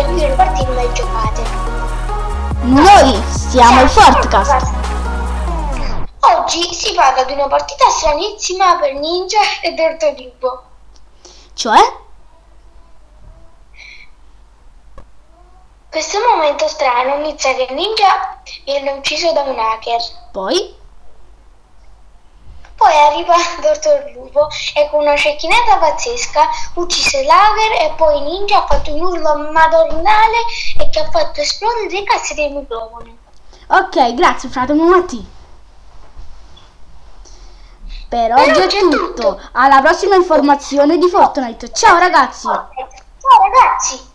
Le migliori partite mai giocate. Noi siamo il Fortcast. Oggi si parla di una partita stranissima per Ninja e Tortolupo. Cioè? Questo momento strano inizia che Ninja viene ucciso da un hacker. Poi? Poi arriva Tortolupo e con una cecchinata pazzesca uccise l'hacker e poi Ninja ha fatto un urlo madornale e che ha fatto esplodere i cazzi dei microfoni. Ok, grazie fratello Matti. Per oggi è tutto. Alla prossima informazione di Fortnite. Ciao ragazzi. Ciao ragazzi!